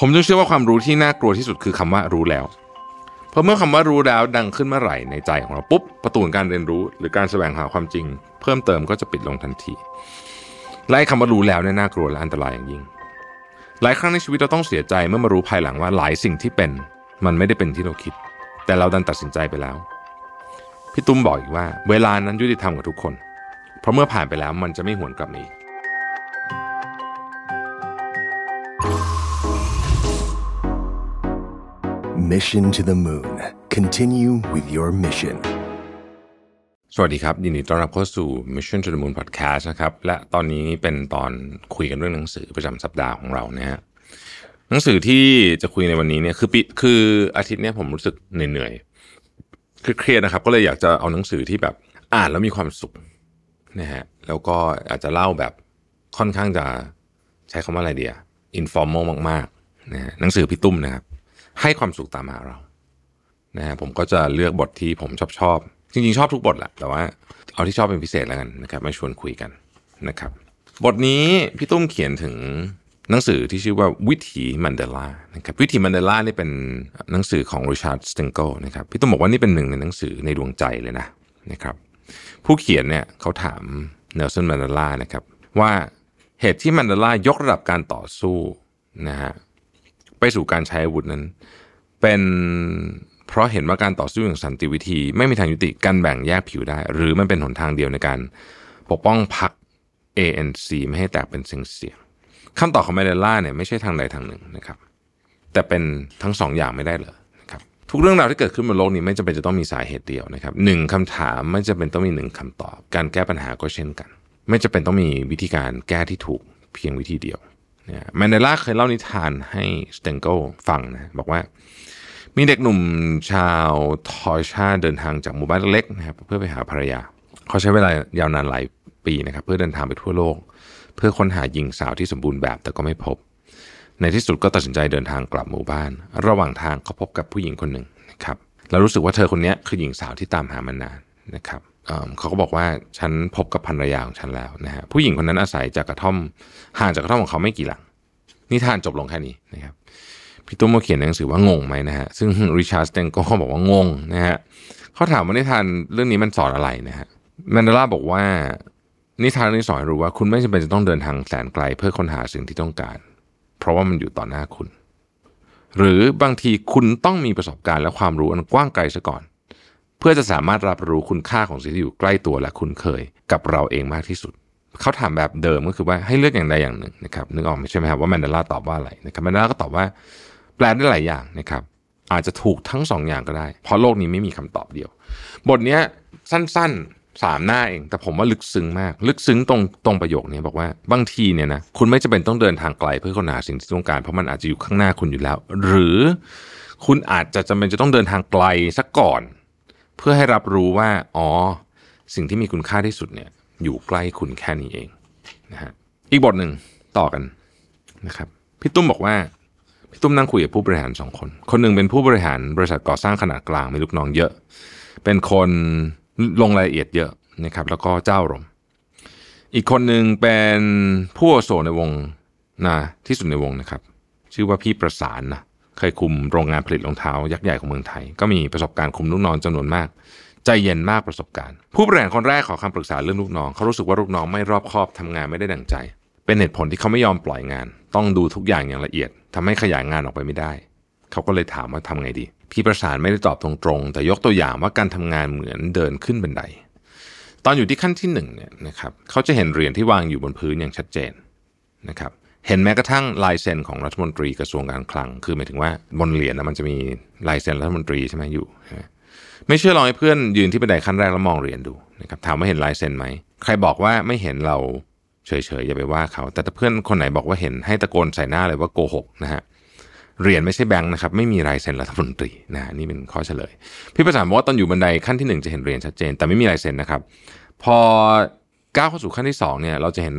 ผมจึงเชื่อว่าความรู้ที่น่ากลัวที่สุดคือคำว่ารู้แล้ว เพราะเมื่อคำว่ารู้แล้วดังขึ้นเมื่อไหร่ในใจของเราปุ๊บประตูการเรียนรู้ หรือการแสวงหาความจริง เพิ่มเติมก็จะปิดลงทันทีและคำว่ารู้แล้วเนี่ยน่ากลัวและอันตรายอย่างยิ่ง หลายครั้งในชีวิตเราต้องเสียใจเมื่อมารู้ภายหลังว่าหลายสิ่งที่เป็น มันไม่ได้เป็นที่เราคิด แต่เราดันตัดสินใจไปแล้วพี่ตุ้มบอกอีกว่า เวลานั้นยุติธรรมกับทุกคน เพราะเมื่อผ่านไปแล้วมันจะไม่หวนกลับมาอีก Mission to the Moon. Continue with your mission. สวัสดีครับยินดีต้อนรับเข้าสู่ Mission to the Moon Podcast นะครับ และตอนนี้เป็นตอนคุยกันเรื่องหนังสือประจำสัปดาห์ของเรานะฮะหนังสือที่จะคุยในวันนี้เนี่ยคือปิคืออาทิตย์เนี้ยผมรู้สึกเหนื่อยๆคือเครียดนะครับ ก็เลยอยากจะเอาหนังสือที่แบบอ่านแล้วมีความสุขนะฮะแล้วก็อาจจะเล่าแบบค่อนข้างจะใช้คำว่าอะไรเดีย informal มากๆนะหนังสือพี่ตุ้มนะครับ ให้ความสุขตามหาเรานะฮะผมก็จะเลือกบทที่ผมชอบชอบจริงๆชอบทุกบทแหละแต่ว่าเอาที่ชอบเป็นพิเศษแล้วกันนะครับมาชวนคุยกันนะครับ บทนี้พี่ตุ้มเขียนถึงหนังสือที่ชื่อว่าวิถีมันเดลานะครับวิถีมันเดลานี่เป็นหนังสือของริชาร์ดสเตงเกิลนะครับพี่ตุ้มบอกว่านี่เป็นหนึ่งในหนังสือในดวงใจเลยนะนะครับ ผู้เขียนเนี่ยเขาถามเนลสันมันเดลานะครับว่าเหตุที่มันเดลายกระดับการต่อสู้นะฮะ ไปสู่การใช้อาวุธนั้น เป็นเพราะเห็นว่าการต่อสู้อย่างสันติวิธี ไม่มีทางยุติการแบ่งแยกผิวได้ หรือมันเป็นหนทางเดียวในการปกป้องพรรค ANC ไม่ให้แตกเป็นเสียงๆคำตอบของแมเดล่าเนี่ยไม่ใช่ทางใดทางหนึ่งนะครับ แต่เป็นทั้งสองอย่างไม่ได้เลยนะครับ ทุกเรื่องราวที่เกิดขึ้นบนโลกนี้ไม่จำเป็นจะต้องมีสาเหตุเดียวนะครับหนึ่งคำถามไม่จำเป็นต้องมีหนึ่งคำตอบ การแก้ปัญหาก็เช่นกัน ไม่จำเป็นต้องมีวิธีการแก้ที่ถูกเพียงวิธีเดียว แมนเดลาเคยเล่านิทานให้สเตนโกฟังนะบอกว่า มีเด็กหนุ่มชาวทอยชาเดินทางจากหมู่บ้านเล็กนะครับเพื่อไปหาภรรยา เขาใช้เวลายาวนานหลายปีนะครับ เพื่อเดินทางไปทั่วโลก เพื่อค้นหาหญิงสาวที่สมบูรณ์แบบแต่ก็ไม่พบ ในที่สุดก็ตัดสินใจเดินทางกลับหมู่บ้าน ระหว่างทางเขาพบกับผู้หญิงคนหนึ่งนะครับแล้วรู้สึกว่าเธอคนนี้คือหญิงสาวที่ตามหามานานนะครับ เขาก็บอกว่าฉันพบกับภรรยาของฉันแล้วนะฮะผู้หญิงคนนั้นอาศัยจากกระท่อมห่างจากกระท่อมของเขาไม่กี่หลัง นิทานจบลงแค่นี้นะครับพี่ตุ้มมาเขียนในหนังสือว่างงไหมนะฮะซึ่งริชาร์ดสเตงเกิลก็บอกว่างงนะฮะเขาถามว่านิทานเรื่องนี้มันสอนอะไรนะฮะแมนเดลาบอกว่านิทานนี้สอนรู้ว่าคุณไม่จำเป็นจะต้องเดินทางแสนไกลเพื่อค้นหาสิ่งที่ต้องการ เพราะว่ามันอยู่ต่อหน้าคุณ หรือบางทีคุณต้องมีประสบการณ์และความรู้อันกว้างไกลซะก่อน เพื่อจะสามารถรับรู้คุณค่าของสิ่งที่อยู่ใกล้ตัวและคุ้นเคยกับเราเองมากที่สุด เขาถามแบบเดิมก็คือว่าให้เลือกอย่างใดอย่างหนึ่งนะครับนึกออกไหมใช่ไหมครับว่าแมนเดลาตอบว่าอะไรนะครับแมนเดลาก็ตอบว่าแปลได้หลายอย่างนะครับอาจจะถูกทั้งสองอย่างก็ได้ เพราะโลกนี้ไม่มีคำตอบเดียว บทเนี้ยสั้นๆสามหน้าเอง แต่ผมว่าลึกซึ้งมาก ลึกซึ้งตรงตรงประโยคนี้บอกว่าบางทีเนี่ยนะคุณไม่จำเป็นต้องเดินทางไกลเพื่อค้นหาสิ่งที่ต้องการเพราะมันอาจจะอยู่ข้างหน้าคุณอยู่แล้ว หรือคุณอาจจะจำเป็นจะต้องเดินทางไกลสักก่อน เพื่อให้รับรู้ว่า อ๋อ สิ่งที่มีคุณค่าที่สุดเนี่ยอยู่ใกล้คุณแค่นี้เองนะฮะอีกบทหนึ่งต่อกันนะครับพี่ตุ้มบอกว่าพี่ตุ้มนั่งคุยกับผู้บริหารสองคน คนหนึ่งเป็นผู้บริหารบริษัทก่อสร้างขนาดกลางมีลูกน้องเยอะ เป็นคนลงรายละเอียดเยอะนะครับ แล้วก็เจ้ารม อีกคนหนึ่งเป็นผู้อาวุโสในวงนะที่สุดในวงนะครับ ชื่อว่าพี่ประสานนะ เคยคุมโรงงานผลิตรองเท้ายักษ์ใหญ่ของเมืองไทย ก็มีประสบการณ์คุมลูกน้องจำนวนมาก ใจเย็นมากประสบการณ์ ผู้บริหารคนแรกขอคำปรึกษาเรื่องลูกน้องเขารู้สึกว่าลูกน้องไม่รอบคอบทำงานไม่ได้ดั่งใจ เป็นเหตุผลที่เขาไม่ยอมปล่อยงาน ต้องดูทุกอย่างอย่างละเอียดทำให้ขยายงานออกไปไม่ได้ เขาก็เลยถามว่าทำไงดี พี่ประสานไม่ได้ตอบตรงๆ แต่ยกตัวอย่างว่าการทำงานเหมือนเดินขึ้นบันได ตอนอยู่ที่ขั้นที่หนึ่งเนี่ยนะครับเขาจะเห็นเหรียญที่วางอยู่บนพื้นอย่างชัดเจนนะครับ เห็นแม้กระทั่งลายเซ็นของรัฐมนตรีกระทรวงการคลัง คือหมายถึงว่าบนเหรียญนะมันจะมีลายเซ็นรัฐมนตรีใช่ไหมอยู่ ไม่เชื่อลองให้เพื่อนยืนที่บันไดขั้นแรกแล้วมองเหรียญดูนะครับถามว่าเห็นลายเซ็นไหม ใครบอกว่าไม่เห็นเราเฉยๆอย่าไปว่าเขา แต่ถ้าเพื่อนคนไหนบอกว่าเห็นให้ตะโกนใส่หน้าเลยว่าโกหกนะฮะเหรียญไม่ใช่แบงค์นะครับไม่มีลายเซ็นรัฐมนตรีนะฮะนี่เป็นข้อเฉลย พี่ประสานบอกว่าตอนอยู่บันไดขั้นที่หนึ่งจะเห็นเหรียญชัดเจน แต่ไม่มีลายเซ็นนะครับ พอ ก้าวเข้าสู่ขั้นที่สองเนี่ยเราจะเห็น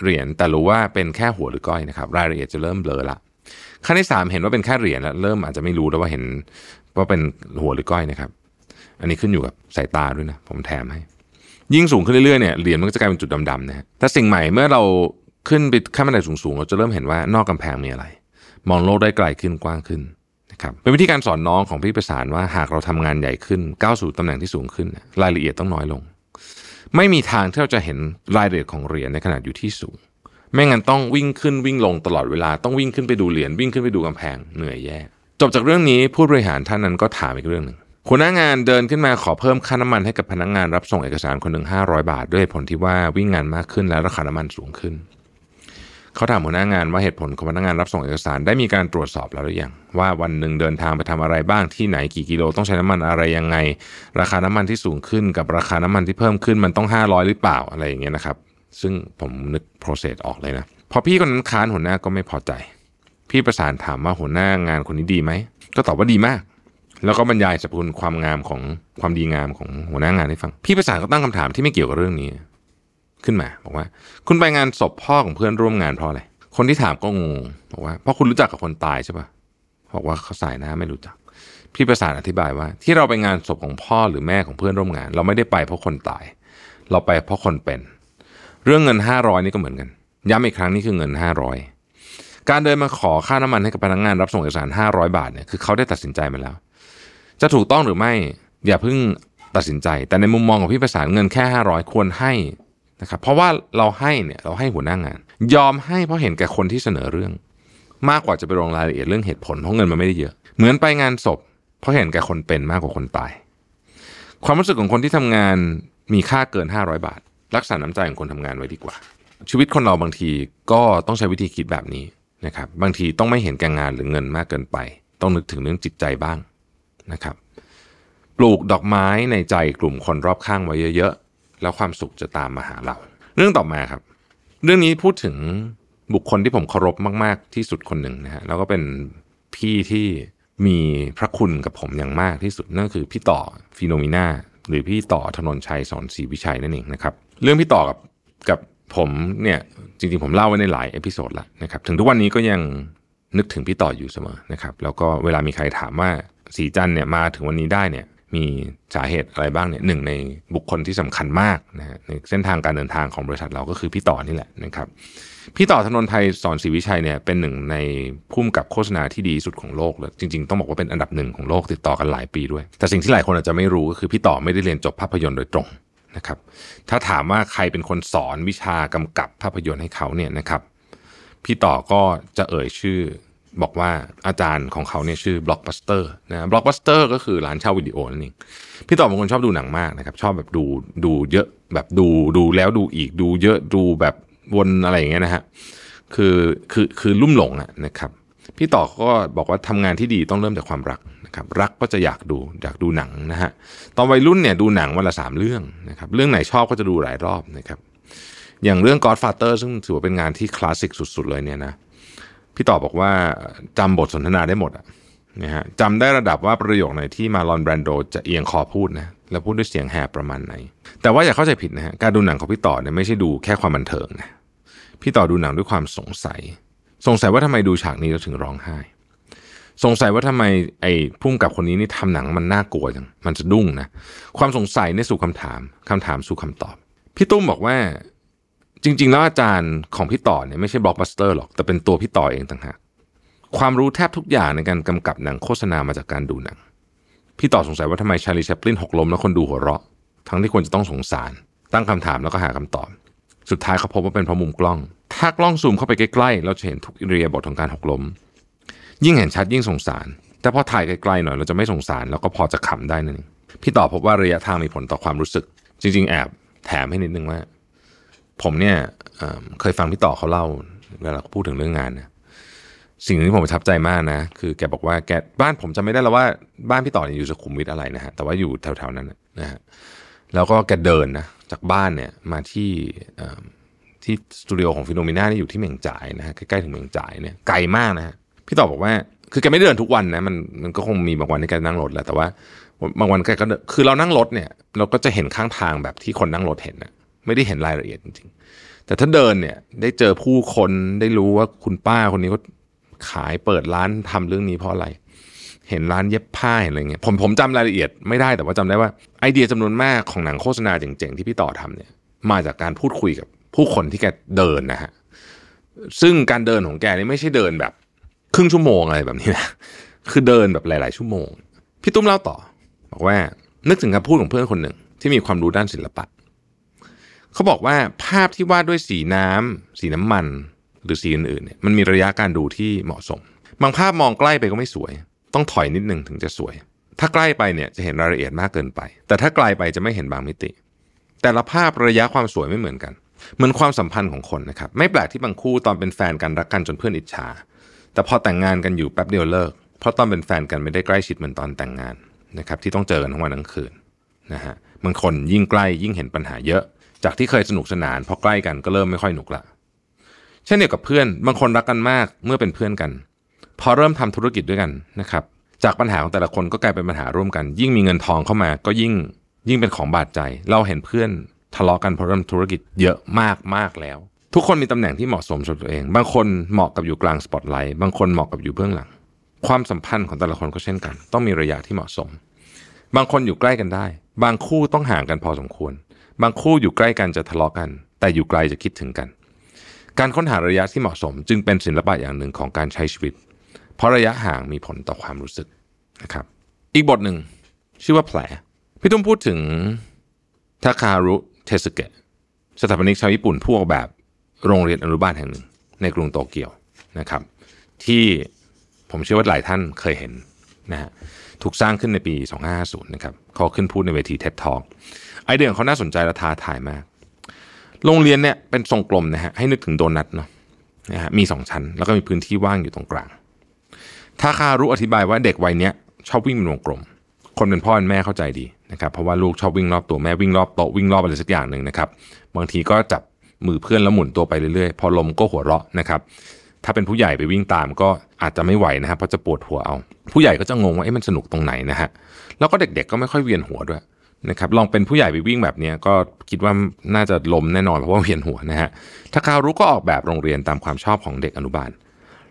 เหรียญแต่รู้ว่าเป็นแค่หัวหรือก้อยนะครับรายละเอียดจะเริ่มเบลอละขั้นที่สามเห็นว่าเป็นแค่เหรียญแล้วเริ่มอาจจะไม่รู้แล้วว่าเห็นว่าเป็นหัวหรือก้อยนะครับ อันนี้ขึ้นอยู่กับสายตาด้วยนะผมแถมให้ ยิ่งสูงขึ้นเรื่อยๆเนี่ยเหรียญมันก็จะกลายเป็นจุดดำๆนะฮะแต่สิ่งใหม่เมื่อเราขึ้นไปขั้นบันไดสูงๆเราจะเริ่มเห็นว่านอกกำแพงมีอะไร มองโลกได้ไกลขึ้นกว้างขึ้นนะครับเป็นวิธีการสอนน้องของพี่ประสานว่าหากเราทำงานใหญ่ขึ้นก้าวสู่ตำแหน่งที่สูงขึ้น รายละเอียดต้องน้อยลง ไม่มีทางที่เราจะเห็นรายละเอียดของเหรียญในขนาดอยู่ที่สูง ไม่งั้นต้องวิ่งขึ้นวิ่งลงตลอดเวลาต้องวิ่งขึ้นไปดูเหรียญวิ่งขึ้นไปดูกำแพงเหนื่อยแย่จบจากเรื่องนี้ผู้บริหารท่านนั้นก็ถามอีกเรื่องหนึ่งหัวหน้างานเดินขึ้นมาขอเพิ่มค่าน้ำมันให้กับพนักงงานรับส่งเอกสารคนหนึ่ง500 บาท ด้วยผลที่ว่าวิ่งงานมากขึ้นและราคาน้ำมันสูงขึ้น เขาถามหัวหน้างานว่าเหตุผลของพนักงานรับส่งเอกสารได้มีการตรวจสอบแล้วหรือยังว่าวันหนึ่งเดินทางไปทำอะไรบ้างที่ไหนกี่กิโลต้องใช้น้ำมันอะไรยังไง ราคาน้ำมันที่สูงขึ้นกับราคาน้ำมันที่เพิ่มขึ้นมันต้อง 500 หรือเปล่าอะไรอย่างเงี้ยนะครับ ซึ่งผมนึก process ออกเลยนะพอพี่คนนั้นค้านหัวหน้าก็ไม่พอใจ พี่ประสานถามว่าหัวหน้างานคนนี้ดีไหมก็ตอบว่าดีมาก แล้วก็บรรยายสรรพคุณความงามของความดีงามของหัวหน้างานให้ฟัง พี่ประสานก็ตั้งคำถามที่ไม่เกี่ยวกับเรื่องนี้ ขึ้นมา บอกว่า คุณไปงานศพพ่อของเพื่อนร่วมงานเพราะอะไร คนที่ถามก็งงบอกว่าเพราะคุณรู้จักกับคนตายใช่ปะบอกว่าเขาสายหน้าไม่รู้จัก พี่ประสานอธิบายว่า ที่เราไปงานศพของพ่อหรือแม่ของเพื่อนร่วมงาน เราไม่ได้ไปเพราะคนตาย เราไปเพราะคนเป็น เรื่องเงินห้าร้อยนี่ก็เหมือนกัน ย้ำอีกครั้งนี่คือเงินห้าร้อยการเดินมาขอค่าน้ำมันให้กับพนักงงานรับส่งเอกสาร 500 บาทเนี่ยคือเขาได้ตัดสินใจมาแล้ว จะถูกต้องหรือไม่อย่าเพิ่งตัดสินใจ แต่ในมุมมองของพี่ประสานเงินแค่ 500 ควรให้ นะครับเพราะว่าเราให้เนี่ยเราให้หัวหน้างาน ยอมให้เพราะเห็นแก่คนที่เสนอเรื่อง มากกว่าจะไปลงรายละเอียดเรื่องเหตุผลเพราะเงินมันไม่ได้เยอะ เหมือนไปงานศพ เพราะเห็นแก่คนเป็นมากกว่าคนตาย ความรู้สึกของคนที่ทำงานมีค่าเกิน 500 บาท รักษาน้ำใจของคนทำงานไว้ดีกว่า ชีวิตคนเราบางทีก็ต้องใช้วิธีคิดแบบนี้นะครับบางทีต้องไม่เห็นแก่งานหรือเงินมากเกินไป ต้องนึกถึงเรื่องจิตใจบ้างนะครับ ปลูกดอกไม้ในใจกลุ่มคนรอบข้างไว้เยอะๆ ความสุขจะตามมาหาเรา เรื่องต่อมาครับ เรื่องนี้พูดถึงบุคคลที่ผมเคารพมาก ๆ ที่สุดคนหนึ่งนะฮะแล้วก็เป็นพี่ที่มีพระคุณกับผมอย่างมากที่สุดนั่นคือพี่ต่อ Phenomena หรือพี่ต่อธนญชัยศรศรีวิชัยนั่นเองนะครับ เรื่องพี่ต่อกับกับผมเนี่ยจริงๆ ผมเล่าไว้ในหลาย episode แล้วนะครับถึงทุกวันนี้ก็ยังนึกถึงพี่ต่ออยู่เสมอนะครับแล้วก็เวลามีใครถามว่าสีจันเนี่ยมาถึงวันนี้ได้เนี่ย มีสาเหตุอะไรบ้างเนี่ยหนึ่งในบุคคลที่สำคัญมากนะฮะในเส้นทางการเดินทางของบริษัทเราก็คือพี่ต่อนี่แหละนะครับ พี่ต่อธนนไทยสอนศรีวิชัยเนี่ยเป็นหนึ่งในพุ่มกับโฆษณาที่ดีสุดของโลกเลยจริงๆต้องบอกว่าเป็นอันดับหนึ่งของโลกติดต่อกันหลายปีด้วย แต่สิ่งที่หลายคนอาจจะไม่รู้ก็คือพี่ต่อไม่ได้เรียนจบภาพยนตร์โดยตรงนะครับ ถ้าถามว่าใครเป็นคนสอนวิชากำกับภาพยนตร์ให้เขาเนี่ยนะครับ พี่ต่อก็จะเอ่ยชื่อ บอกว่าอาจารย์ของเขาเนี่ยชื่อบล็อกบัสเตอร์นะบล็อกบัสเตอร์ก็คือร้านเช่าวิดีโอนั่นเองพี่ต่อเป็นคนชอบดูหนังมากนะครับ ชอบแบบดูดูเยอะแบบดูดูแล้วดูอีกดูเยอะดูแบบวนอะไรอย่างเงี้ยนะฮะคือคือคือลุ่มหลงอะนะครับ พี่ต่อก็บอกว่าทำงานที่ดีต้องเริ่มจากความรักนะครับ รักก็จะอยากดูอยากดูหนังนะฮะตอนวัยรุ่นเนี่ยดูหนังวันละสามเรื่องนะครับเรื่องไหนชอบก็จะดูหลายรอบนะครับอย่างเรื่อง Godfather ซึ่งถือว่าเป็นงานที่คลาสสิกสุด ๆ เลยเนี่ยนะ พี่ต่อบอกว่าจำบทสนทนาได้หมดอะนะฮะจำได้ระดับว่าประโยคไหนที่มาลอนแบรนโดจะเอียงคอพูดนะแล้วพูดด้วยเสียงแหบประมาณไหน แต่ว่าอย่าเข้าใจผิดนะฮะการดูหนังของพี่ต่อเนี่ยไม่ใช่ดูแค่ความบันเทิงนะพี่ต่อดูหนังด้วยความสงสัย สงสัยว่าทำไมดูฉากนี้เราถึงร้องไห้ สงสัยว่าทำไมไอ้พุ่มกับคนนี้นี่ทำหนังมันน่ากลัวจังมันจะดุ้งนะความสงสัยในสู่คำถามคำถามสู่คำตอบ พี่ตุ้มบอกว่า จริง ๆ แล้วอาจารย์ของพี่ต่อเนี่ยไม่ใช่บล็อกบัสเตอร์หรอกแต่เป็นตัวพี่ต่อเองต่างหากความรู้แทบทุกอย่างในการกำกับหนังโฆษณามาจากการดูหนัง พี่ต่อสงสัยว่าทำไมชาลีแชปลินหกล้มแล้วคนดูหัวเราะ ทั้งที่ควรจะต้องสงสาร ตั้งคำถามแล้วก็หาคำตอบ สุดท้ายเขาพบว่าเป็นเพราะมุมกล้อง ถ้ากล้องซูมเข้าไปใกล้ๆเราจะเห็นทุกอิริยาบถของการหกล้ม ยิ่งเห็นชัดยิ่งสงสาร แต่พอถ่ายไกลๆหน่อยเราจะไม่สงสารแล้วก็พอจะขำได้นั่นเองพี่ต่อพบว่าระยะทางมีผลต่อความรู้สึก จริง ๆ แอบแถมให้นิดนึงว่า ผมเนี่ยเคยฟังพี่ต่อเขาเล่าเวลาเขาพูดถึงเรื่องงานนะสิ่งที่ผมประทับใจมากนะ คือแกบอกว่าแกบ้านผมจะไม่ได้แล้วว่าบ้านพี่ต่อเนี่ยอยู่สุขุมวิทอะไรนะฮะแต่ว่าอยู่แถวๆนั้นนะฮะแล้วก็แกเดินนะจากบ้านเนี่ยมาที่ที่สตูดิโอของฟิโนมิน่านี่อยู่ที่เมืองจ่ายนะฮะใกล้ๆถึงเมืองจ่ายเนี่ยไกลมากนะฮะพี่ต่อบอกว่าคือแกไม่เดินทุกวันนะมันมันก็คงมีบางวันที่แกนั่งรถแหละแต่ว่าบางวันแกก็คือเรานั่งรถเนี่ย เราก็จะเห็นข้างทางแบบที่คนนั่งรถเห็นนะ ไม่ได้เห็นรายละเอียดจริงๆ แต่ถ้าเดินเนี่ยได้เจอผู้คนได้รู้ว่าคุณป้าคนนี้เขาขายเปิดร้านทำเรื่องนี้เพราะอะไร เห็นร้านเย็บผ้าเห็นอะไรเงี้ยผมผมจำรายละเอียดไม่ได้แต่ว่าจำได้ว่าไอเดียจำนวนมากของหนังโฆษณาเจ๋งๆที่พี่ต่อทำเนี่ยมาจากการพูดคุยกับผู้คนที่แกเดินนะฮะซึ่งการเดินของแกนี่ไม่ใช่เดินแบบ ครึ่งชั่วโมงอะไรแบบนี้นะคือเดินแบบหลาย ๆ ชั่วโมง พี่ตุ้มเล่าต่อ บอกว่านึกถึงคำพูดของเพื่อนคนหนึ่งที่มีความรู้ด้านศิลปะ เขาบอกว่าภาพที่วาดด้วยสีน้ำสีน้ำมัน หรือสีอื่นๆเนี่ยมันมีระยะการดูที่เหมาะสม บางภาพมองใกล้ไปก็ไม่สวย ต้องถอยนิดนึงถึงจะสวย ถ้าใกล้ไปเนี่ยจะเห็นรายละเอียดมากเกินไป แต่ถ้าไกลไปจะไม่เห็นบางมิติ แต่ละภาพระยะความสวยไม่เหมือนกัน เหมือนความสัมพันธ์ของคนนะครับไม่แปลกที่บางคู่ตอนเป็นแฟนกันรักกันจนเพื่อนอิจฉา แต่พอแต่งงานกันอยู่แป๊บเดียวเลิก เพราะตอนเป็นแฟนกันไม่ได้ใกล้ชิดเหมือนตอนแต่งงานนะครับที่ต้องเจอกันทั้งวันทั้งคืนนะฮะบางคนยิ่งใกล้ยิ่งเห็นปัญหาเยอะ จากที่เคยสนุกสนานพอใกล้กันก็เริ่มไม่ค่อยหนุกละเช่นเดียวกับเพื่อนบางคนรักกันมากเมื่อเป็นเพื่อนกัน พอเริ่มทำธุรกิจด้วยกันนะครับ จากปัญหาของแต่ละคนก็กลายเป็นปัญหาร่วมกัน ยิ่งมีเงินทองเข้ามาก็ยิ่งยิ่งเป็นของบาดใจ เราเห็นเพื่อนทะเลาะกันเพราะเริ่มธุรกิจเยอะมากมากแล้ว ทุกคนมีตำแหน่งที่เหมาะสมสำหรับตัวเอง บางคนเหมาะกับอยู่กลางสปอตไลท์บางคนเหมาะกับอยู่เบื้องหลัง ความสัมพันธ์ของแต่ละคนก็เช่นกัน ต้องมีระยะที่เหมาะสม บางคนอยู่ใกล้กันได้ บางคู่ต้องห่างกันพอสมควร บางคู่อยู่ใกล้กันจะทะเลาะกัน แต่อยู่ไกลจะคิดถึงกัน การค้นหาระยะที่เหมาะสม จึงเป็นศิลปะอย่างหนึ่งของการใช้ชีวิต เพราะระยะห่างมีผลต่อความรู้สึกนะครับ อีกบทหนึ่งชื่อว่าแผล พี่ตุ้มพูดถึงทาคารุเทสเกะสถาปนิกชาวญี่ปุ่นผู้ออกแบบโรงเรียนอนุบาลแห่งหนึ่ง ในกรุงโตเกียวนะครับ ที่ผมเชื่อว่าหลายท่านเคยเห็น นะฮะถูกสร้างขึ้นในปี 2550 นะครับเขาขึ้นพูดในเวที TED Talk ไอเดียของเขาน่าสนใจและท้าทายมาก โรงเรียนเนี่ยเป็นทรงกลมนะฮะให้นึกถึงโดนัทเนาะนะฮะมีสองชั้น แล้วก็มีพื้นที่ว่างอยู่ตรงกลางทาคารุอธิบายว่าเด็กวัยเนี้ยชอบวิ่งเป็นวงกลม คนเป็นพ่อเป็นแม่เข้าใจดีนะครับเพราะว่าลูกชอบวิ่งรอบตัวแม่วิ่งรอบโต๊ะวิ่งรอบอะไรสักอย่างหนึ่งนะครับบางทีก็จับมือเพื่อนแล้วหมุนตัวไปเรื่อยๆ พอลมก็หัวเราะนะครับ ถ้าเป็นผู้ใหญ่ไปวิ่งตามก็อาจจะไม่ไหวนะครับเพราะจะปวดหัวเอา ผู้ใหญ่ก็จะงงว่าเอ๊ะมันสนุกตรงไหนนะฮะแล้วก็เด็กๆก็ไม่ค่อยเวียนหัวด้วยนะครับลองเป็นผู้ใหญ่ไปวิ่งแบบนี้ก็คิดว่าน่าจะลมแน่นอนเพราะว่าเวียนหัวนะฮะทาคารุก็ออกแบบโรงเรียนตามความชอบของเด็กอนุบาล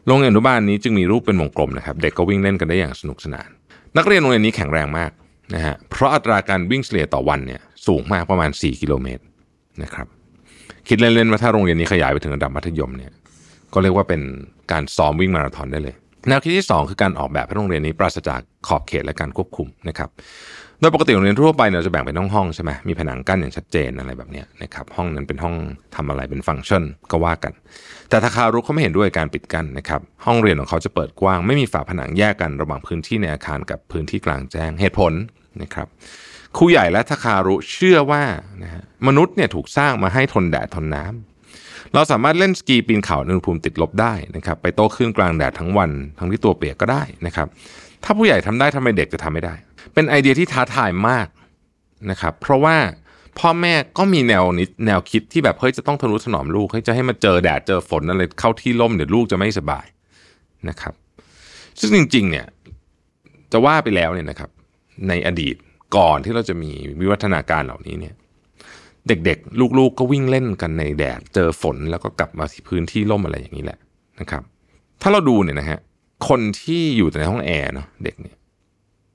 โรงเรียนอนุบาลนี้จึงมีรูปเป็นวงกลมนะครับเด็กก็วิ่งเล่นกันได้อย่างสนุกสนาน นักเรียนโรงเรียนนี้แข็งแรงมากนะฮะเพราะอัตราการวิ่งเฉลี่ยต่อวันเนี่ยสูงมากประมาณ 4 กิโลเมตรนะครับคิดเล่นๆว่าถ้าโรงเรียนนี้ขยายไปถึงระดับมัธยมเนี่ย ก็เรียกว่าเป็นการซ้อมวิ่งมาราธอนได้เลย แนวคิดที่ 2 คือการออกแบบให้โรงเรียนนี้ปราศจากขอบเขตและการควบคุมนะครับโดยปกติโรงเรียนทั่วไปเนี่ยจะแบ่งเป็นห้องๆใช่ไหมมีผนังกั้นอย่างชัดเจนอะไรแบบนี้นะครับห้องนั้นเป็นห้องทำอะไรเป็นฟังก์ชันก็ว่ากัน แต่ทาคารุเขาไม่เห็นด้วยการปิดกั้นนะครับห้องเรียนของเขาจะเปิดกว้าง ไม่มีฝาผนังแยกกันระหว่างพื้นที่ในอาคารกับพื้นที่กลางแจ้งเหตุผลนะครับครูใหญ่และทาคารุเชื่อว่านะฮะมนุษย์เนี่ยถูกสร้างมาให้ทนแดดทนน้ำ เราสามารถเล่นสกีปีนเขาในอุณหภูมิติดลบได้นะครับไปโต้คลื่นกลางแดดทั้งวันทั้งที่ตัวเปียกก็ได้นะครับถ้าผู้ใหญ่ทำได้ทำไมเด็กจะทำไม่ได้ เป็นไอเดียที่ท้าทายมากนะครับเพราะว่าพ่อแม่ก็มีแนวนิดแนวคิดที่แบบเฮ้ยจะต้องทนุถนอมลูกให้จะให้มาเจอแดดเจอฝนอะไรเข้าที่ร่มเดี๋ยวลูกจะไม่สบายนะครับ ซึ่งจริง ๆ เนี่ยจะว่าไปแล้วเนี่ยนะครับ ในอดีตก่อนที่เราจะมีวิวัฒนาการเหล่านี้เนี่ย เด็กๆ ลูกๆก็วิ่งเล่นกันในแดด เจอฝนแล้วก็กลับมาที่พื้นที่ร่มอะไรอย่างนี้แหละนะครับ ถ้าเราดูเนี่ยนะฮะคนที่อยู่แต่ในห้องแอร์เนาะเด็กเนี่ย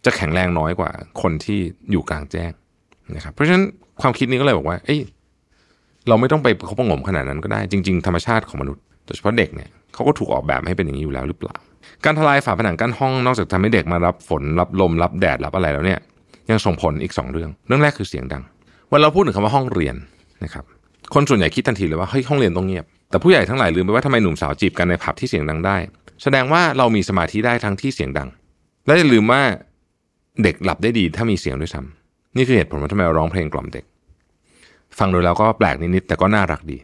จะแข็งแรงน้อยกว่าคนที่อยู่กลางแจ้งนะครับเพราะฉะนั้นความคิดนี้ก็เลยบอกว่า เอ้ยเราไม่ต้องไปเขาประงมขนาดนั้นก็ได้จริง ๆ ธรรมชาติของมนุษย์โดยเฉพาะเด็กเนี่ยเขาก็ถูกออกแบบให้เป็นอย่างนี้อยู่แล้วหรือเปล่า การทลายฝาผนังกั้นห้องนอกจากทำให้เด็กมารับฝนรับลมรับแดดรับอะไรแล้วเนี่ย ยังส่งผลอีก 2 เรื่อง เรื่องแรกคือเสียงดัง เวลาเราพูดถึงคำว่าห้องเรียนนะครับคนส่วนใหญ่คิดทันทีเลยว่าเฮ้ยห้องเรียนต้องเงียบ แต่ผู้ใหญ่ทั้งหลายลืมไปว่าทำไมหนุ่มสาวจีบกันในผับที่เสียงดังได้ แสดงว่าเรามีสมาธิได้ทั้งที่เสียงดัง และอย่าลืมว่าเด็กหลับได้ดีถ้ามีเสียงด้วยซ้ำนี่คือเหตุผลว่าทำไมเราร้องเพลงกล่อมเด็ก ฟังดูแล้วก็แปลกนิดๆแต่ก็น่ารักดี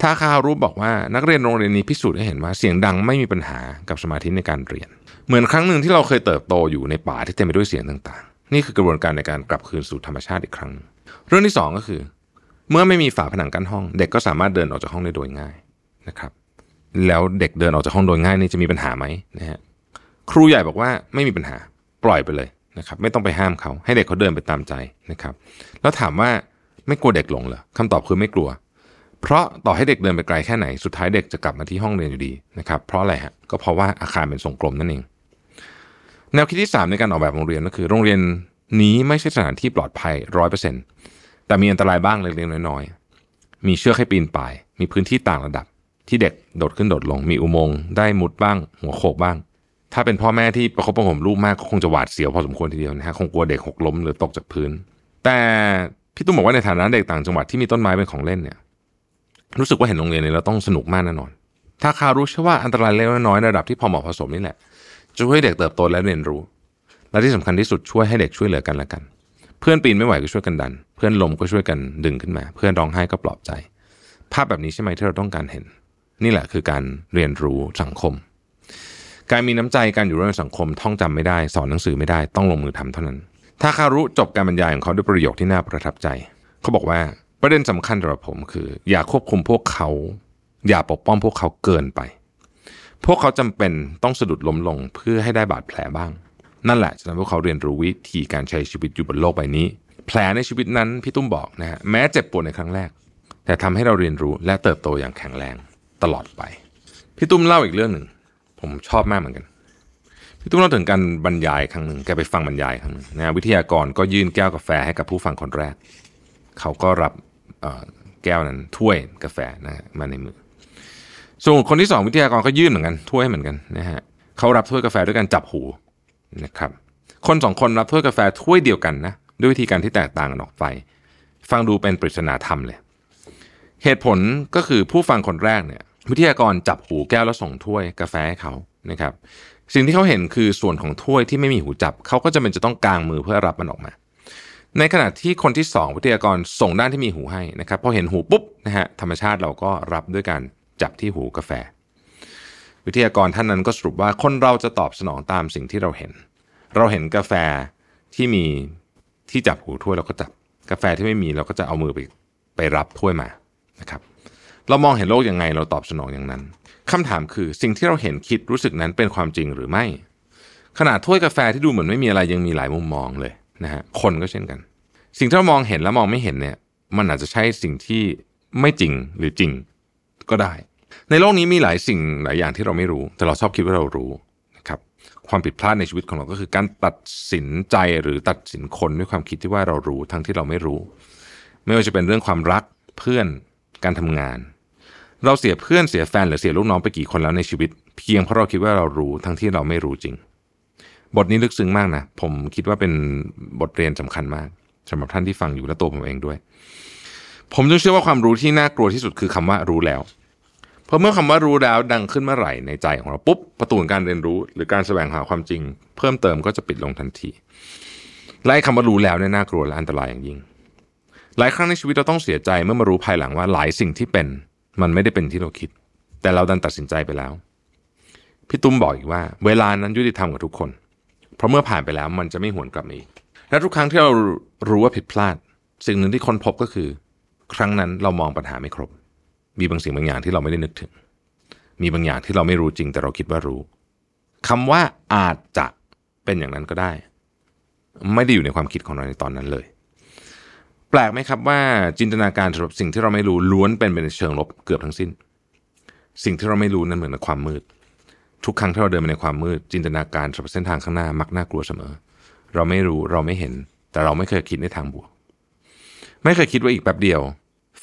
ท่าคาวรู้บอกว่านักเรียนโรงเรียนนี้พิสูจน์ให้เห็นว่าเสียงดังไม่มีปัญหากับสมาธิในการเรียน เหมือนครั้งหนึ่งที่เราเคยเติบโตอยู่ในป่าที่เต็มไปด้วยเสียงต่างๆ นี่คือกระบวนการในการกลับคืนสู่ธรรมชาติอีกครั้ง เรื่องที่สองก็คือ เมื่อไม่มีฝาผนังกั้นห้อง เด็กก็สามารถเดินออกจากห้องได้โดยง่ายนะครับ แล้วเด็กเดินออกจากห้องโดยง่ายนี่จะมีปัญหาไหมนะฮะครูใหญ่บอกว่าไม่มีปัญหาปล่อยไปเลยนะครับ ไม่ต้องไปห้ามเขาให้เด็กเขาเดินไปตามใจนะครับ แล้วถามว่าไม่กลัวเด็กหลงเหรอคำตอบคือไม่กลัว เพราะต่อให้เด็กเดินไปไกลแค่ไหนสุดท้ายเด็กจะกลับมาที่ห้องเรียนอยู่ดีนะครับเพราะอะไรฮะก็เพราะว่าอาคารเป็นทรงกลมนั่นเองแนวคิดที่ 3 ในการออกแบบโรงเรียนก็คือ โรงเรียนนี้ไม่ใช่สถานที่ปลอดภัยร้อยเปอร์เซ็นต์ แต่มีอันตรายบ้างเล็กๆน้อยๆ มีเชือกให้ปีนป่าย มีพื้นที่ต่างระดับ ที่เด็กโดดขึ้นโดดลง มีอุโมงค์ได้มุดบ้าง หัวโขกบ้าง ถ้าเป็นพ่อแม่ที่ประคบประหงมลูกมากก็คงจะหวาดเสียวพอสมควรทีเดียวนะฮะ คงกลัวเด็กหกล้มหรือตกจากพื้น แต่พี่ตุ้มบอกว่าในฐานะเด็กต่างจังหวัดที่มีต้นไม้เป็นของเล่นเนี่ย รู้สึกว่าเห็นโรงเรียนเนี้เราต้องสนุกมากแน่นอน ถ้าคารู้เชื่อว่าอันตรายเล็กน้อยระดับที่พอเหมาะพอสมนี่แหละจะช่วยเด็กเติบโตและเรียนรู้ และที่สำคัญที่สุดช่วยให้เด็กช่วยเหลือกันและกัน เพื่อนปีนไม่ไหวก็ช่วยกันดัน เพื่อนลมก็ช่วยกันดึงขึ้นมา เพื่อนร้องไห้ก็ปลอบใจ ภาพแบบนี้ใช่ไหมที่เราต้องการเห็น นี่แหละคือการเรียนรู้สังคม การมีน้ำใจการอยู่ร่วมสังคมท่องจำไม่ได้ สอนหนังสือไม่ได้ต้องลงมือทำเท่านั้น ถ้าคารุจบการบรรยายของเขาด้วยประโยคที่น่าประทับใจ เขาบอกว่าประเด็นสำคัญสำหรับผมคือ อย่าควบคุมพวกเขา อย่าปกป้องพวกเขาเกินไป พวกเขาจำเป็นต้องสะดุดล้มลงเพื่อให้ได้บาดแผลบ้าง นั่นแหละจะทำให้พวกเขาเรียนรู้วิธีการใช้ชีวิตอยู่บนโลกใบนี้ แผลในชีวิตนั้นพี่ตุ้มบอกนะฮะแม้เจ็บปวดในครั้งแรก แต่ทำให้เราเรียนรู้และเติบโตอย่างแข็งแรงตลอดไป พี่ตุ้มเล่าอีกเรื่องหนึ่ง ผมชอบมากเหมือนกัน พี่ตุ้มเล่าถึงการบรรยายครั้งหนึ่งแกไปฟังบรรยายครั้งหนึ่งนะวิทยากรก็ยื่นแก้วกาแฟให้กับผู้ฟังคนแรก เขาก็รับแก้วนั้นถ้วยกาแฟนะฮะมาในมือส่วนคนที่สองวิทยากรก็ยื่นเหมือนกันถ้วยเหมือนกันนะฮะเขารับถ้วยกาแฟด้วยการจับหู นะครับคนสองคนรับถ้วยกาแฟถ้วยเดียวกันนะด้วยวิธีการที่แตกต่างกันออกไป ฟังดูเป็นปริศนาธรรมเลย เหตุผลก็คือผู้ฟังคนแรกเนี่ยวิทยากรจับหูแก้วแล้วส่งถ้วยกาแฟให้เขานะครับสิ่งที่เขาเห็นคือส่วนของถ้วยที่ไม่มีหูจับ เขาก็จะเป็นจะต้องกางมือเพื่อรับมันออกมา ในขณะที่คนที่สองวิทยากรส่งด้านที่มีหูให้นะครับพอเห็นหูปุ๊บนะฮะธรรมชาติเราก็รับด้วยการจับที่หูกาแฟ วิทยากรท่านนั้นก็สรุปว่าคนเราจะตอบสนองตามสิ่งที่เราเห็น เราเห็นกาแฟที่มีที่จับหูถ้วยเราก็จับ กาแฟที่ไม่มีเราก็จะเอามือไปไปรับถ้วยมานะครับ เรามองเห็นโลกยังไงเราตอบสนองอย่างนั้นคำถามคือสิ่งที่เราเห็นคิดรู้สึกนั้นเป็นความจริงหรือไม่ ขนาดถ้วยกาแฟที่ดูเหมือนไม่มีอะไรยังมีหลายมุมมองเลยนะฮะคนก็เช่นกัน สิ่งที่เรามองเห็นและมองไม่เห็นเนี่ย มันอาจจะใช่สิ่งที่ไม่จริงหรือจริงก็ได้ ในโลกนี้มีหลายสิ่งหลายอย่างที่เราไม่รู้ แต่เราชอบคิดว่าเรารู้นะครับความผิดพลาดในชีวิตของเราก็คือการตัดสินใจหรือตัดสินคนด้วยความคิดที่ว่าเรารู้ทั้งที่เราไม่รู้ ไม่ว่าจะเป็นเรื่องความรักเพื่อนการทำงาน เราเสียเพื่อนเสียแฟนหรือเสียลูกน้องไปกี่คนแล้วในชีวิต เพียงเพราะเราคิดว่าเรารู้ทั้งที่เราไม่รู้จริง บทนี้ลึกซึ้งมากนะผมคิดว่าเป็นบทเรียนสำคัญมากสำหรับท่านที่ฟังอยู่และตัวผมเองด้วย ผมจึงเชื่อว่าความรู้ที่น่ากลัวที่สุดคือคำว่ารู้แล้ว เพราะเมื่อคำว่ารู้แล้วดังขึ้นเมื่อไหร่ในใจของเราปุ๊บประตูการเรียนรู้ หรือการแสวงหาความจริง เพิ่มเติมก็จะปิดลงทันทีและไอ้คำว่ารู้แล้วเนี่ยน่ากลัวและอันตรายอย่างยิ่ง หลายครั้งในชีวิตเราต้องเสียใจเมื่อมารู้ภายหลังว่าหลายสิ่งที่เป็น มันไม่ได้เป็นที่เราคิด แต่เราดันตัดสินใจไปแล้วพี่ตุ้มบอกอีกว่า เวลานั้นยุติธรรมกับทุกคน เพราะเมื่อผ่านไปแล้วมันจะไม่หวนกลับมาอีกและทุกครั้งที่เรารู้ว่าผิดพลาด สิ่งหนึ่งที่คนพบก็คือ ครั้งนั้นเรามองปัญหาไม่ครบ มีบางสิ่งบางอย่างที่เราไม่ได้นึกถึง มีบางอย่างที่เราไม่รู้จริง แต่เราคิดว่ารู้คำว่าอาจจะเป็นอย่างนั้นก็ได้ ไม่ได้อยู่ในความคิดของเราในตอนนั้นเลย แปลกไหมครับว่าจินตนาการสำหรับสิ่งที่เราไม่รู้ล้วนเป็นไปในเชิงลบเกือบทั้งสิ้น สิ่งที่เราไม่รู้นั้นเหมือนกับความมืด ทุกครั้งที่เราเดินไปในความมืด จินตนาการสำหรับเส้นทางข้างหน้ามักน่ากลัวเสมอ เราไม่รู้เราไม่เห็น แต่เราไม่เคยคิดในทางบวก ไม่เคยคิดว่าอีกแป๊บเดียว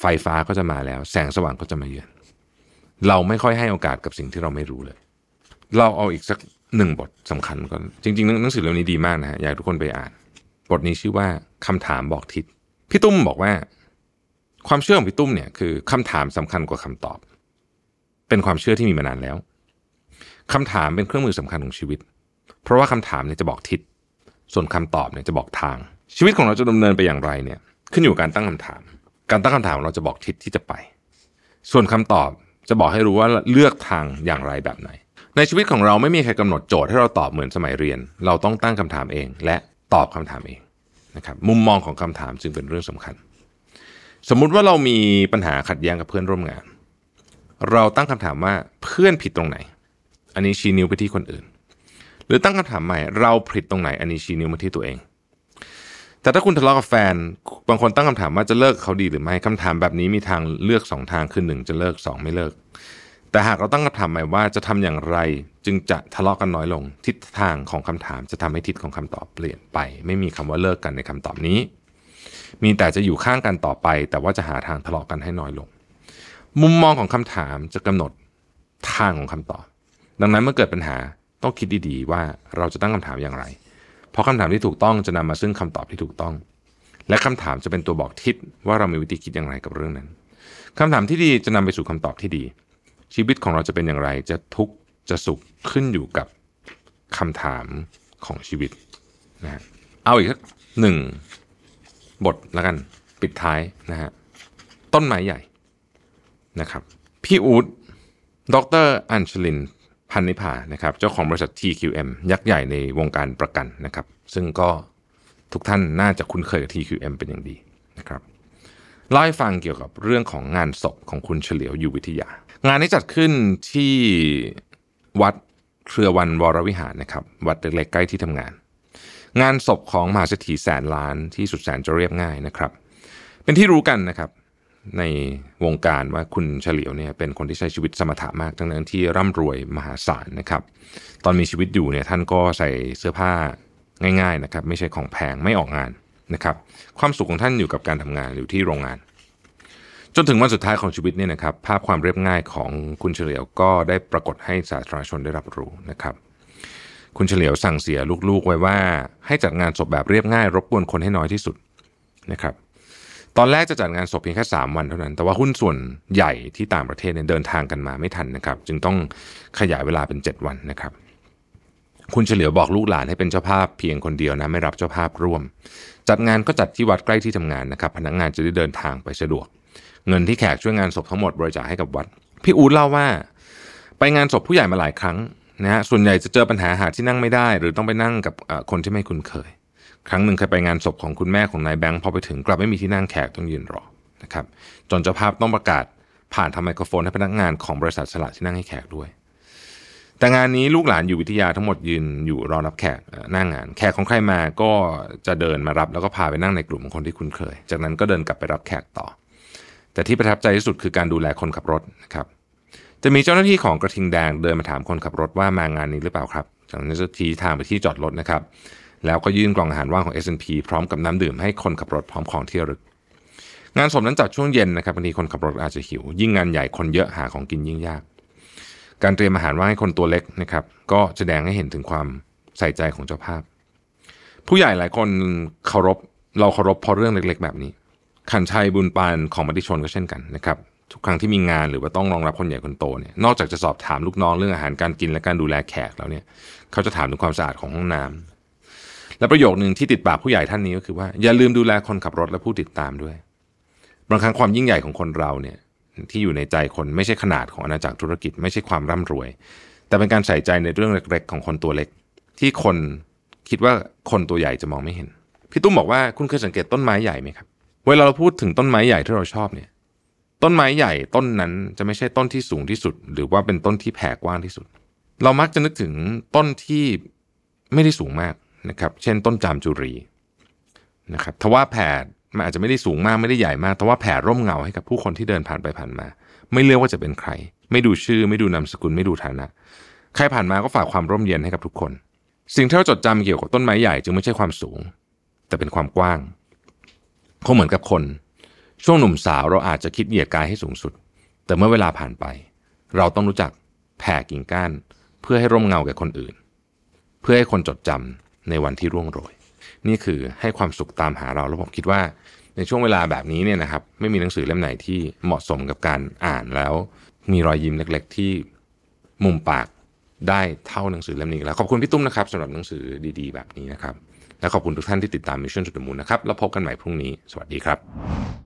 ไฟฟ้าก็จะมาแล้ว แสงสว่างก็จะมาเยือน เราไม่ค่อยให้โอกาสกับสิ่งที่เราไม่รู้เลย เราเอาอีกสักหนึ่งบทสำคัญก่อนจริงๆหนังสือเล่มนี้ดีมากนะฮะอยากทุกคนไปอ่าน บทนี้ชื่อว่าคำถามบอกทิศพี่ตุ้มบอกว่า ความเชื่อของพี่ตุ้มเนี่ยคือคำถามสำคัญกว่าคำตอบ เป็นความเชื่อที่มีมานานแล้วคำถามเป็นเครื่องมือสำคัญของชีวิต เพราะว่าคำถามเนี่ยจะบอกทิศส่วนคำตอบเนี่ยจะบอกทาง ชีวิตของเราจะดำเนินไปอย่างไรเนี่ย ขึ้นอยู่กับการตั้งคำถาม การตั้งคำถามเราจะบอกทิศที่จะไป ส่วนคำตอบจะบอกให้รู้ว่าเลือกทางอย่างไรแบบไหน ในชีวิตของเราไม่มีใครกำหนดโจทย์ให้เราตอบเหมือนสมัยเรียน เราต้องตั้งคำถามเอง และตอบคำถามเองนะครับมุมมองของคำถามจึงเป็นเรื่องสำคัญ สมมุติว่าเรามีปัญหาขัดแย้งกับเพื่อนร่วมงาน เราตั้งคำถามว่าเพื่อนผิดตรงไหน อันนี้ชี้นิ้วไปที่คนอื่น หรือตั้งคำถามใหม่ เราผิดตรงไหน อันนี้ชี้นิ้วมาที่ตัวเอง แต่ถ้าคุณทะเลาะกับแฟน บางคนตั้งคำถามว่าจะเลิกเขาดีหรือไม่คำถามแบบนี้มีทางเลือกสองทางคือหนึ่งจะเลิกสองไม่เลิก แต่หากเราตั้งคำถามใหม่ว่าจะทำอย่างไร จึงจะทะเลาะกันน้อยลง ทิศทางของคำถามจะทำให้ทิศของคำตอบเปลี่ยนไป ไม่มีคำว่าเลิกกันในคำตอบนี้ มีแต่จะอยู่ข้างกันต่อไป แต่ว่าจะหาทางทะเลาะกันให้น้อยลง มุมมองของคำถามจะกำหนดทางของคำตอบ ดังนั้นเมื่อเกิดปัญหาต้องคิดดีๆว่าเราจะตั้งคำถามอย่างไร เพราะคำถามที่ถูกต้องจะนำมาซึ่งคำตอบที่ถูกต้อง และคำถามจะเป็นตัวบอกทิศว่าเรามีวิธีคิดอย่างไรกับเรื่องนั้นคำถามที่ดีจะนำไปสู่คำตอบที่ดี ชีวิตของเราจะเป็นอย่างไรจะทุกข์จะสุขขึ้นอยู่กับคำถามของชีวิตนะฮะเอาอีกสักหนึ่งบทแล้วกันปิดท้ายนะฮะต้นไม้ใหญ่นะครับ พี่อูดดรอัญชลิน พันนิพานะครับเจ้าของบริษัท TQM ยักษ์ใหญ่ในวงการประกันนะครับ ซึ่งก็ทุกท่านน่าจะคุ้นเคยกับ TQM เป็นอย่างดีนะครับเล่าให้ฟังเกี่ยวกับเรื่องของงานศพของคุณเฉลียวอยู่วิทยา งานนี้จัดขึ้นที่วัดเครือวันวรวิหารนะครับ วัดเล็กๆใกล้ที่ทำงาน งานศพของมหาเศรษฐีแสนล้านที่สุดแสนจะเรียบง่ายนะครับ เป็นที่รู้กันนะครับ ในวงการว่าคุณเฉลียวเนี่ยเป็นคนที่ใช้ชีวิตสมถะมากทั้งนั้นที่ร่ำรวยมหาศาลนะครับ ตอนมีชีวิตอยู่เนี่ยท่านก็ใส่เสื้อผ้าง่ายๆนะครับ ไม่ใช่ของแพงไม่ออกงานนะครับ ความสุขของท่านอยู่กับการทำงานอยู่ที่โรงงาน จนถึงวันสุดท้ายของชีวิตเนี่ยนะครับ ภาพความเรียบง่ายของคุณเฉลียวก็ได้ปรากฏให้สาธารณชนได้รับรู้นะครับคุณเฉลียวสั่งเสียลูกๆไว้ว่าให้จัดงานศพแบบเรียบง่าย รบกวนคนให้น้อยที่สุดนะครับ ตอนแรกจะจัดงานศพเพียงแค่ 3 วันเท่านั้น แต่ว่าหุ้นส่วนใหญ่ที่ต่างประเทศเนี่ยเดินทางกันมาไม่ทันนะครับ จึงต้องขยายเวลาเป็น 7 วันนะครับ คุณเฉลียวบอกลูกหลานให้เป็นเจ้าภาพเพียงคนเดียวนะไม่รับเจ้าภาพร่วม จัดงานก็จัดที่วัดใกล้ที่ทำงานนะครับ พนักงานจะได้เดินทางไปสะดวก เงินที่แขกช่วยงานศพทั้งหมดบริจาคให้กับวัด พี่อู๊ดเล่าว่า ไปงานศพผู้ใหญ่มาหลายครั้งนะฮะส่วนใหญ่จะเจอปัญหาหาที่นั่งไม่ได้ หรือต้องไปนั่งกับคนที่ไม่คุ้นเคย ครั้งหนึ่งเคยไปงานศพของคุณแม่ของนายแบงค์พอไปถึงกลับไม่มีที่นั่งแขกต้องยืนรอนะครับจนเจ้าภาพต้องประกาศผ่านทำไมโครโฟนให้พนักงานของบริษัทสละที่นั่งให้แขกด้วย แต่งานนี้ลูกหลานอยู่วิทยาทั้งหมดยืนอยู่รอรับแขกเอ่อหน้างาน แขกของใครมาก็จะเดินมารับแล้วก็พาไปนั่งในกลุ่มของคนที่คุ้นเคย จากนั้นก็เดินกลับไปรับแขกต่อ แต่ที่ประทับใจที่สุดคือการดูแลคนขับรถนะครับจะมีเจ้าหน้าที่ของกระทิงแดงเดินมาถามคนขับรถว่ามางานนี้หรือเปล่าครับจากนั้นจะทีทางไปที่จอดรถนะครับ แล้วก็ยื่นกล่องอาหารว่างของ S&P พร้อมกับน้ำดื่มให้คนขับรถพร้อมของที่ระลึก งานศพนั้นจัดช่วงเย็นนะครับบางทีคนขับรถอาจจะหิว ยิ่งงานใหญ่คนเยอะหาของกินยิ่งยาก การเตรียมอาหารว่างให้คนตัวเล็กนะครับก็แสดงให้เห็นถึงความใส่ใจของเจ้าภาพ ผู้ใหญ่หลายคนเคารพเราเคารพเพราะเรื่องเล็ก ๆ แบบนี้ ขันชัยบุญปานของมติชนก็เช่นกันนะครับทุกครั้งที่มีงานหรือว่าต้องรองรับคนใหญ่คนโตเนี่ยนอกจากจะสอบถามลูกน้องเรื่องอาหารการกินและการดูแลแขกแล้วเนี่ยเขาจะถามถึงความสะอาดของห้องน้ำ และประโยคหนึ่งที่ติดปากผู้ใหญ่ท่านนี้ก็คือว่า อย่าลืมดูแลคนขับรถและผู้ติดตามด้วย บางครั้งความยิ่งใหญ่ของคนเราเนี่ยที่อยู่ในใจคนไม่ใช่ขนาดของอาณาจักรธุรกิจ ไม่ใช่ความร่ำรวย แต่เป็นการใส่ใจในเรื่องเล็กๆ ของคนตัวเล็ก ที่คนคิดว่าคนตัวใหญ่จะมองไม่เห็น พี่ตุ้มบอกว่าคุณเคยสังเกตต้นไม้ใหญ่ไหมครับ เวลาเราพูดถึงต้นไม้ใหญ่ที่เราชอบเนี่ย ต้นไม้ใหญ่ต้นนั้นจะไม่ใช่ต้นที่สูงที่สุด หรือว่าเป็นต้นที่แผ่กว้างที่สุด เรามักจะนึกถึงต้นที่ไม่ได้สูงมาก นะครับเช่นต้นจามจุรีนะครับทว่าแผ่มันอาจจะไม่ได้สูงมากไม่ได้ใหญ่มาก แต่ว่าแผ่ร่มเงาให้กับผู้คนที่เดินผ่านไปผ่านมา ไม่เลือกว่าจะเป็นใคร ไม่ดูชื่อ ไม่ดูนามสกุลไม่ดูฐานะใครผ่านมาก็ฝากความร่มเย็นให้กับทุกคน สิ่งที่เราจดจำเกี่ยวกับต้นไม้ใหญ่จึงไม่ใช่ความสูง แต่เป็นความกว้างคงเหมือนกับคน ช่วงหนุ่มสาวเราอาจจะคิดเหยียดกายให้สูงสุด แต่เมื่อเวลาผ่านไป เราต้องรู้จักแผ่กิ่งก้าน เพื่อให้ร่มเงาแก่คนอื่น เพื่อให้คนจดจำ ในวันที่ร่วงโรย นี่คือให้ความสุขตามหาเราแล้วผมคิดว่าในช่วงเวลาแบบนี้เนี่ยนะครับไม่มีหนังสือเล่มไหนที่เหมาะสมกับการอ่านแล้ว มีรอยยิ้มเล็ก ๆ ที่มุมปากได้เท่าหนังสือเล่มนี้แล้วขอบคุณพี่ตุ้มนะครับสำหรับหนังสือดีๆ แบบนี้นะครับและขอบคุณทุกท่านที่ติดตาม Mission to the Moon นะครับแล้วพบกันใหม่พรุ่งนี้ สวัสดีครับ